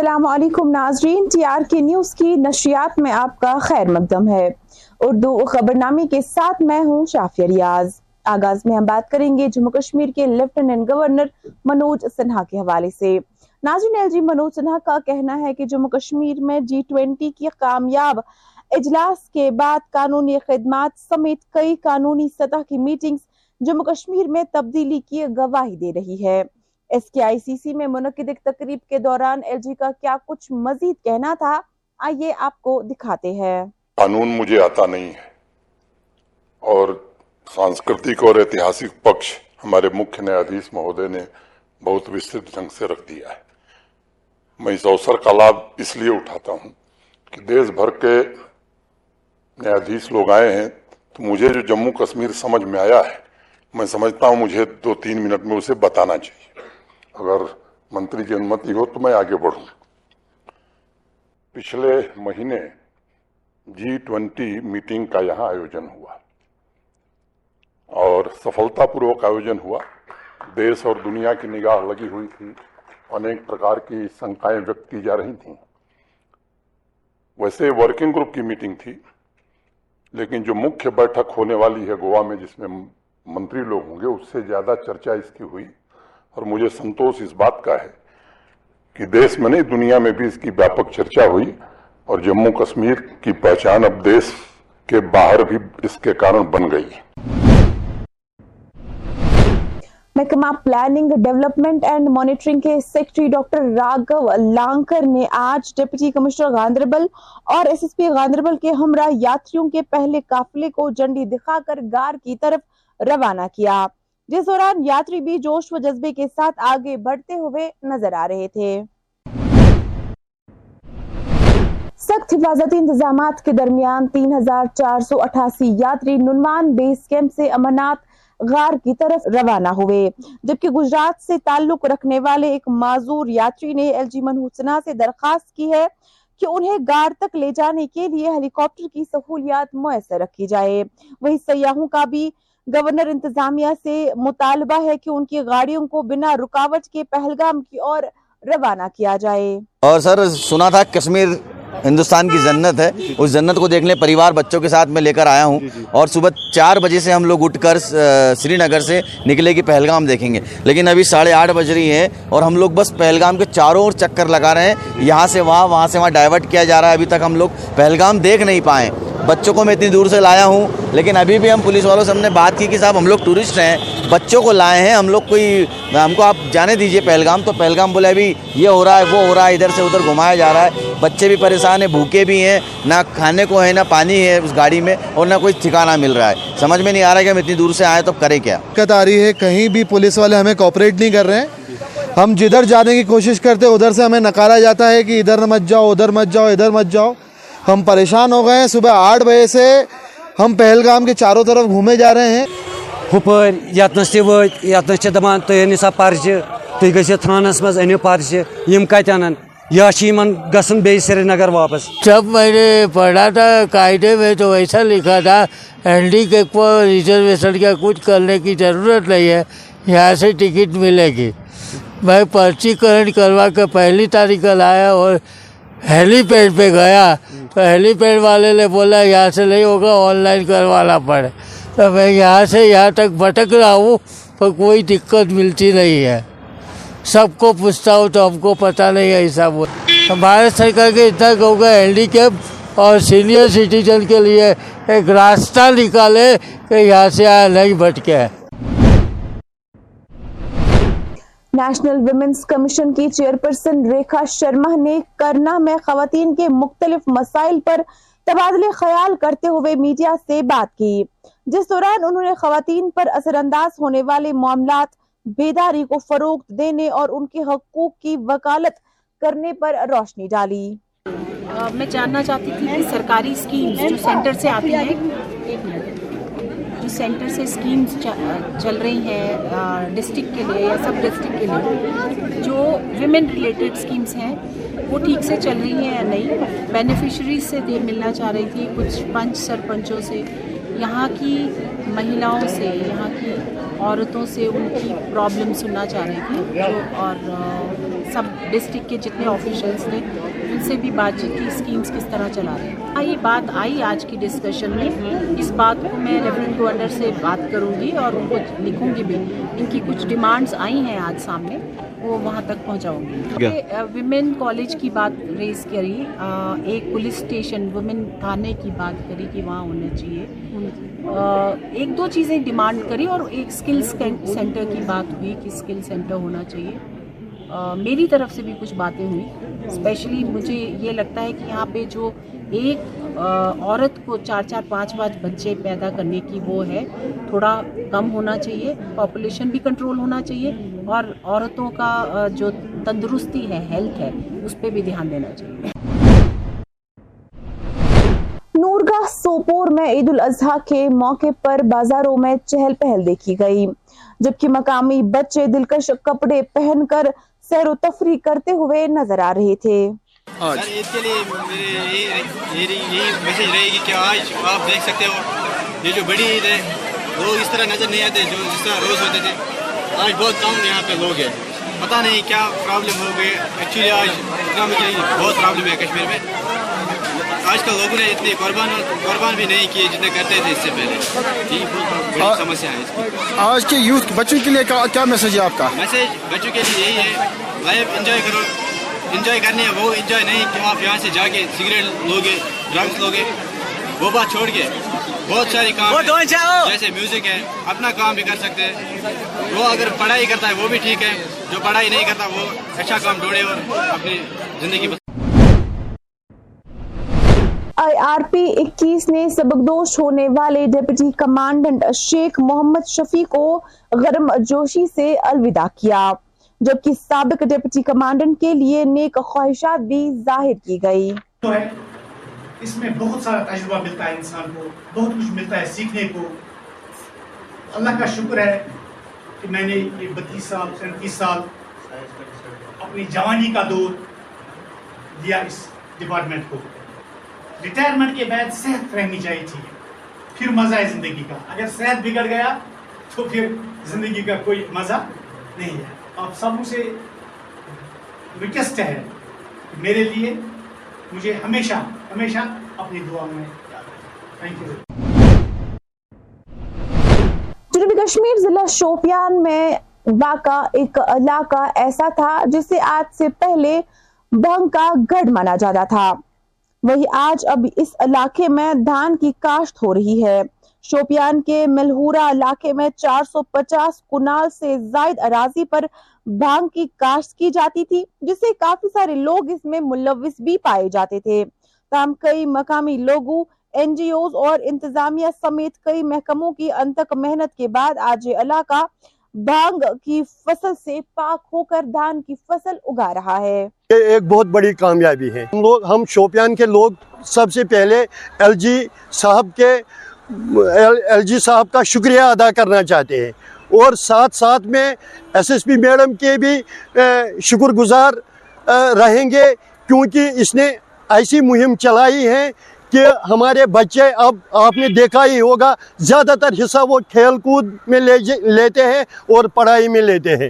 السلام علیکم ناظرین، ٹی آر کے نیوز کی نشریات میں آپ کا خیر مقدم ہے۔ اردو خبرنامے کے ساتھ میں ہوں شافیہ ریاض۔ آغاز میں ہم بات کریں گے جموں کشمیر کے لیفٹیننٹ گورنر منوج سنہا کے حوالے سے۔ ناظرین ایل جی منوج سنہا کا کہنا ہے کہ جموں کشمیر میں جی ٹوینٹی کی کامیاب اجلاس کے بعد قانونی خدمات سمیت کئی قانونی سطح کی میٹنگز جموں کشمیر میں تبدیلی کی گواہی دے رہی ہے۔ ایس کے آئی سی سی میں منعقد ایک تقریب کے دوران ایل جی کا کیا کچھ مزید کہنا تھا؟ آئیے آپ کو دکھاتے ہیں۔ قانون مجھے آتا نہیں ہے۔ اور سانسکرتک اور ایتہاسک پکش ہمارے مکھ نیادیش مہودے نے بہت وسترت ڈھنگ سے رکھ دیا ہے۔ میں اس اوسر کا لابھ اس لیے اٹھاتا ہوں کہ دیش بھر کے نیادیش لوگ آئے ہیں تو مجھے جو جموں کشمیر سمجھ میں آیا ہے، میں سمجھتا ہوں مجھے دو تین منٹ میں اسے بتانا چاہیے۔ اگر منتری کی انمتی ہو تو میں آگے بڑھوں پچھلے مہینے جی ٹوینٹی میٹنگ کا یہاں آیوجن ہوا اور سفلتا پوروک آیوجن ہوا۔ دیش اور دنیا کی نگاہ لگی ہوئی تھی۔ انیک پرکار کی شنکائیں ویکت کی جا رہی تھیں۔ ویسے ورکنگ گروپ کی میٹنگ تھی، لیکن جو مکھیہ بیٹھک ہونے والی ہے گوا میں جس میں منتری لوگ ہوں گے، اس سے زیادہ چرچا اس کی ہوئی۔ اور مجھے سنتوش اس بات کا ہے کہ دیش میں نہیں، دنیا میں بھی اس کی بیاپک چرچا ہوئی اور جموں کشمیر کی پہچان اب دیش کے باہر بھی اس کے کارن بن گئی محکمہ پلاننگ ڈیولپمنٹ اینڈ مانیٹرنگ کے سیکٹری ڈاکٹر راگو لانکر نے آج ڈپٹی کمشنر گاندربل اور ایس ایس پی گاندربل کے ہمراہ یاتریوں کے پہلے قافلے کو جنڈی دکھا کر گار کی طرف روانہ کیا۔ جس دوران یاتری بھی جوش و جذبے کے ساتھ آگے بڑھتے ہوئے نظر آ رہے تھے۔ سخت حفاظتی انتظامات کے درمیان تین ہزار چار سو اٹھاسی یاتری ننوان بیس کیمپ سے امرناتھ غار کی طرف روانہ ہوئے، جبکہ گجرات سے تعلق رکھنے والے ایک معذور یاتری نے ایل جی منحوسنا سے درخواست کی ہے کہ انہیں گار تک لے جانے کے لیے ہیلی کاپٹر کی سہولیات میسر رکھی جائے۔ وہی سیاحوں کا بھی گورنر انتظامیہ سے مطالبہ ہے کہ ان کی گاڑیوں کو بنا رکاوٹ کے پہلگام کی اور روانہ کیا جائے۔ اور سر سنا تھا کشمیر ہندوستان کی جنت ہے۔ اس جنت کو دیکھنے پریوار بچوں کے ساتھ میں لے کر آیا ہوں۔ اور صبح چار بجے سے ہم لوگ اٹھ کر سری نگر سے نکلے کی پہلگام دیکھیں گے۔ لیکن ابھی ساڑھے آٹھ بج رہی ہیں اور ہم لوگ بس پہلگام کے چاروں اور چکر لگا رہے ہیں۔ یہاں سے وہاں وہاں سے وہاں ڈائیورٹ کیا جا رہا ہے۔ ابھی تک ہم لوگ پہلگام دیکھ نہیں پائے۔ بچوں کو میں اتنی دور سے لایا ہوں، لیکن ابھی بھی ہم پولیس والوں سے ہم نے بات کی کہ صاحب ہم لوگ ٹورسٹ ہیں، بچوں کو لائے ہیں، ہم لوگ کوئی، ہم کو آپ جانے دیجیے پہلگام، تو پہلگام بولے ابھی یہ ہو رہا ہے، وہ ہو رہا ہے، ادھر سے ادھر گھمایا جا رہا ہے۔ بچے بھی پریشان ہیں، بھوکے بھی ہیں، نہ کھانے کو ہے، نہ پانی ہے اس گاڑی میں، اور نہ کوئی ٹھکانا مل رہا ہے۔ سمجھ میں نہیں آ رہا ہے کہ ہم اتنی دور سے آئے تو کریں کیا؟ دقت آ رہی ہے، کہیں بھی پولیس والے ہمیں کوپریٹ نہیں کر رہے ہیں۔ ہم جدھر جانے کی کوشش کرتے، ادھر سے ہمیں نکالا جاتا ہے کہ ادھر مت جاؤ، ادھر مت جاؤ، ادھر مت جاؤ۔ ہم پریشان ہو گئے ہیں صبح آٹھ بجے سے۔ ہم پہلگام کے چاروں طرف گھومے جا رہے ہیں۔ ہپر یتنس تہ وت یتنس دپان تھی انو سا پرچہ تھی گھو تھانس مز انو پرچہ یم کت انن؟ یا گھن بی سری نگر واپس۔ جب میں نے پڑھا تھا قاعدے میں تو ایسا لکھا تھا ہینڈی کیپ کو ریزرویشن کا کچھ کرنے کی ضرورت نہیں ہے یہاں سے ٹکٹ ملے گی۔ میں پرچی کرنٹ کروا کے پہلی تاریخ کا لایا اور ہیلی پیڈ پہ گیا۔ تو ہیلی پیڈ والے نے بولا یہاں سے نہیں ہوگا آن لائن کروانا پڑے۔ تو میں یہاں سے یہاں تک بھٹک رہا ہوں پر کوئی دقت ملتی نہیں ہے۔ سب کو پوچھتا ہوں تو ہم کو پتہ نہیں ہے، ایسا بھارت سرکار کے اتنا کہوں گا ہینڈی کیپ اور سینئر سٹیزن کے لیے ایک راستہ نکالے کہ یہاں سے نہیں بھٹکے۔ نیشنل ویمنز کمیشن کی چیئرپرسن ریکھا شرما نے کرنا میں خواتین کے مختلف مسائل پر تبادلے خیال کرتے ہوئے میڈیا سے بات کی۔ جس دوران انہوں نے خواتین پر اثر انداز ہونے والے معاملات، بیداری کو فروغ دینے اور ان کے حقوق کی وکالت کرنے پر روشنی ڈالی۔ میں جاننا چاہتی تھی کہ سرکاری اسکیمز جو سینٹر سے آتی ہیں سینٹر سے اسکیمز چل رہی ہیں ڈسٹرکٹ کے لیے یا سب ڈسٹرکٹ کے لیے۔ جو ویمن ریلیٹڈ اسکیمز ہیں، وہ ٹھیک سے چل رہی ہیں یا نہیں؟ بینیفیشریز سے ملنا چاہ رہی تھی، کچھ پنچ سرپنچوں سے۔ یہاں کی مہیلاؤں سے، یہاں کی عورتوں سے ان کی پرابلم سننا چاہ رہی تھیں اور سب ڈسٹرک کے جتنے آفیشلس ہیں ان سے بھی بات چیت کی اسکیمس کس طرح چلا رہے ہیں؟ یہ بات آئی آج کی ڈسکشن میں۔ اس بات کو میں ریفرنٹ گورنر سے بات کروں گی اور ان کو لکھوں گی بھی۔ ان کی کچھ ڈیمانڈز آئی ہیں آج سامنے۔ وہ وہاں تک پہنچاؤں گی ویمن کالج کی بات ریز کری۔ ایک پولیس اسٹیشن ویمن تھانے کی بات کری کہ وہاں ہونا چاہیے۔ ایک دو چیزیں ڈیمانڈ کری اور ایک اسکل سینٹر کی بات ہوئی کہ اسکل سینٹر ہونا چاہیے۔ میری طرف سے بھی کچھ باتیں ہوئیں اسپیشلی مجھے یہ لگتا ہے کہ یہاں پہ جو ایک عورت کو چار چار پانچ پانچ بچے پیدا کرنے کی وہ ہے، تھوڑا کم ہونا چاہیے پاپولیشن بھی کنٹرول ہونا چاہیے، اور عورتوں کا جو تندرستی ہے ہیلتھ ہے، اس پہ بھی دھیان دینا چاہیے۔ نورگاہ سوپور میں عید الاضحیٰ کے موقع پر بازاروں میں چہل پہل دیکھی گئی۔ جبکہ مقامی بچے دلکش کپڑے پہن کر سیر و تفریح کرتے ہوئے نظر آ رہے تھے۔ آج۔ اس کے لیے یہی میسج رہے گی کہ آج آپ دیکھ سکتے ہو یہ جو بڑی عید ہے وہ اس طرح نظر نہیں آتے جو جس طرح روز ہوتے تھے۔ آج بہت کم یہاں پہ لوگ ہیں۔ پتہ نہیں کیا پرابلم ہو گئے۔ ایکچولی آج بہت پرابلم ہے کشمیر میں۔ آج کل لوگوں نے اتنے قربان قربان بھی نہیں کیے جتنے کرتے تھے اس سے پہلے۔ سمسیا ہے آج کے یوتھ بچوں کے لیے کیا میسج ہے آپ کا؟ میسج بچوں کے لیے یہی ہے۔ لائف انجوائے کرو۔ انجوائے کرنی ہے وہ انجوائے نہیں کہ آپ یہاں سے جا کے سگریٹ لوگے ڈرگس لوگے۔ وہ بات چھوڑ کے بہت ساری کام جیسے میوزک ہے اپنا کام بھی کر سکتے ہیں۔ وہ اگر پڑھائی کرتا ہے وہ بھی ٹھیک ہے۔ جو پڑھائی نہیں کرتا وہ اچھا کام ڈھونڈے اور اپنی زندگی آئی آر پی اکیس نے سبق دوش ہونے والے ڈیپٹی کمانڈنٹ شیخ محمد شفی کو غرم جوشی سے الوداع کیا، جبکہ سابق ڈیپٹی کمانڈنٹ کے لیے نیک خواہشات بھی ظاہر کی گئی۔ اس میں بہت سارا تجربہ ملتا ہے انسان کو، بہت کچھ ملتا ہے سیکھنے کو۔ اللہ کا شکر ہے کہ میں نے یہ بتیس سال، سینتیس سال اپنی جوانی کا دور دیا اس ڈپارٹمنٹ کو۔ ریٹائرمنٹ کے بعد صحت رہنی چاہیے چاہیے پھر مزہ ہے زندگی کا۔ اگر صحت بگڑ گیا تو پھر زندگی کا کوئی مزہ نہیں ہے۔ آپ سب سے ریکویسٹ ہے۔ میرے لیے مجھے ہمیشہ ہمیشہ اپنی دعا میں تھینک یو جنوبی کشمیر ضلع شوپیان میں واقع ایک علاقہ ایسا تھا جسے آج سے پہلے بھنگ کا گڑھ مانا جاتا تھا۔ وہی آج اب اس علاقے میں دھان کی کاشت ہو رہی ہے۔ شوپیان کے ملہورا علاقے میں چار سو پچاس کنال سے زائد اراضی پر بھانگ کی کاشت کی جاتی تھی، جس سے کافی سارے لوگ اس میں ملوث بھی پائے جاتے تھے۔ تاہم، کئی مقامی لوگوں این جی اوز اور انتظامیہ سمیت کئی محکموں کی انتک محنت کے بعد آج یہ علاقہ بھانگ کی فصل سے پاک ہو کر دھان کی فصل اگا رہا ہے۔ یہ ایک بہت بڑی کامیابی ہے۔ ہم لوگ ہم شوپیان کے لوگ سب سے پہلے ایل جی صاحب کے ایل جی صاحب کا شکریہ ادا کرنا چاہتے ہیں۔ اور ساتھ ساتھ میں ایس ایس پی میڈم کے بھی شکر گزار رہیں گے۔ کیونکہ اس نے ایسی مہم چلائی ہے کہ ہمارے بچے اب آپ نے دیکھا ہی ہوگا، زیادہ تر حصہ وہ کھیل کود میں لیتے ہیں اور پڑھائی میں لیتے ہیں۔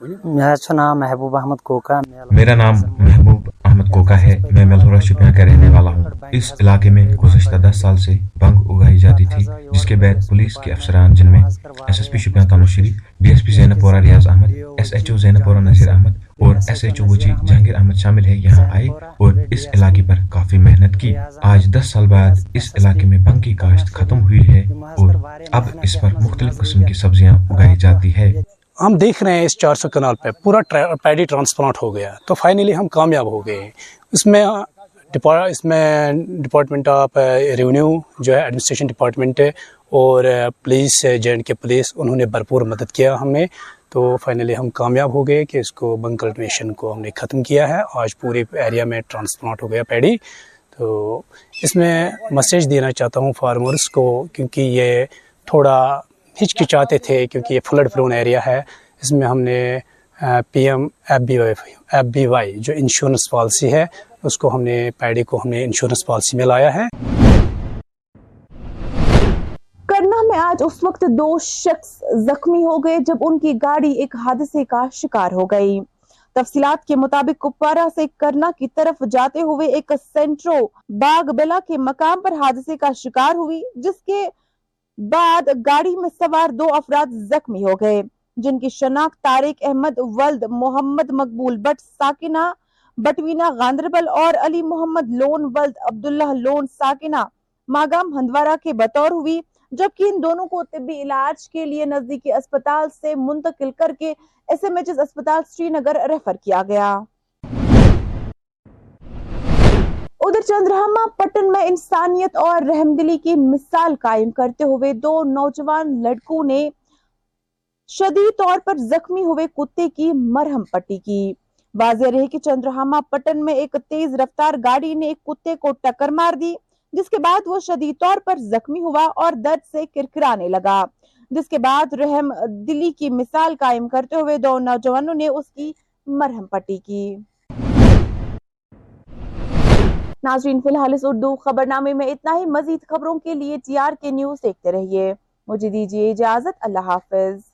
میرا نام محبوب احمد کوکا میرا نام محبوب احمد کوکا ہے۔ میں ملہورہ شپیاں کا رہنے والا ہوں۔ اس علاقے میں گزشتہ دس سال سے بنگ اگائی جاتی تھی جس کے بعد پولیس کے افسران جن میں S S P Shopian تانو D S P Zainapora Riyaz Ahmad S H O Zainapora Nazir Ahmad اور ایس ایچ او وجی جہانگیر احمد شامل ہے یہاں آئے اور اس علاقے پر کافی محنت کی۔ آج دس سال بعد اس علاقے میں بنگ کی کاشت ختم ہوئی ہے اور اب اس پر مختلف قسم کی سبزیاں اگائی جاتی ہے۔ ہم دیکھ رہے ہیں اس چار سو کنال پہ، پورا پیڈی ٹرانسپلانٹ ہو گیا۔ تو فائنلی ہم کامیاب ہو گئے۔ اس میں اس میں ڈپارٹمنٹ آف ریونیو جو ہے، ایڈمنسٹریشن ڈپارٹمنٹ اور police J and K police, انہوں نے بھرپور مدد کیا ہمیں۔ تو فائنلی ہم کامیاب ہو گئے کہ اس کو بنکلٹویشن کو ہم نے ختم کیا ہے۔ آج پورے ایریا میں ٹرانسپلانٹ ہو گیا پیڈی۔ تو اس میں مسیج دینا چاہتا ہوں فارمرس کو، کیونکہ یہ تھوڑا ہچکچاتے تھے کیونکہ یہ فلڈ پرون ایریا ہے۔ اس میں ہم نے P M F B Y, F B Y جو انشورنس پالیسی ہے، اس کو ہم نے، پیڈی کو ہم نے انشورنس پالیسی میں لایا ہے۔ کرنا میں آج اس وقت دو شخص زخمی ہو گئے جب ان کی گاڑی ایک حادثے کا شکار ہو گئی۔ تفصیلات کے مطابق کپوارہ سے کرنا کی طرف جاتے ہوئے ایک سینٹرو باغ بلا کے مقام پر حادثے کا شکار ہوئی، جس کے بعد گاڑی میں سوار دو افراد زخمی ہو گئے، جن کی شناخت طارق احمد، ولد محمد مقبول بٹ ساکنہ بٹوینا گاندربل اور علی محمد لون، ولد عبداللہ لون ساکنہ ماگام، ہندوارہ کے بطور ہوئی، جبکہ ان دونوں کو طبی علاج کے لیے نزدیکی اسپتال سے منتقل کر کے ایس ایم ایچ ایس اسپتال سری نگر ریفر کیا گیا۔ ادھر چندرہما پٹن میں انسانیت اور رحم دلی کی مثال قائم کرتے ہوئے دو نوجوان لڑکوں نے شدید طور پر زخمی ہوئے کتے کی مرہم پٹی کی۔ واضح رہے کہ چندرہما پٹن میں ایک تیز رفتار گاڑی نے ایک کتے کو ٹکر مار دی، جس کے بعد وہ شدید طور پر زخمی ہوا اور درد سے کرکرانے لگا۔ جس کے بعد رحم دلی کی مثال قائم کرتے ہوئے دو نوجوانوں نے اس کی مرہم پٹی کی۔ ناظرین، فی الحال اس اردو خبر نامے میں اتنا ہی مزید خبروں کے لیے ٹی آر کے نیوز دیکھتے رہیے۔ مجھے دیجیے اجازت، اللہ حافظ۔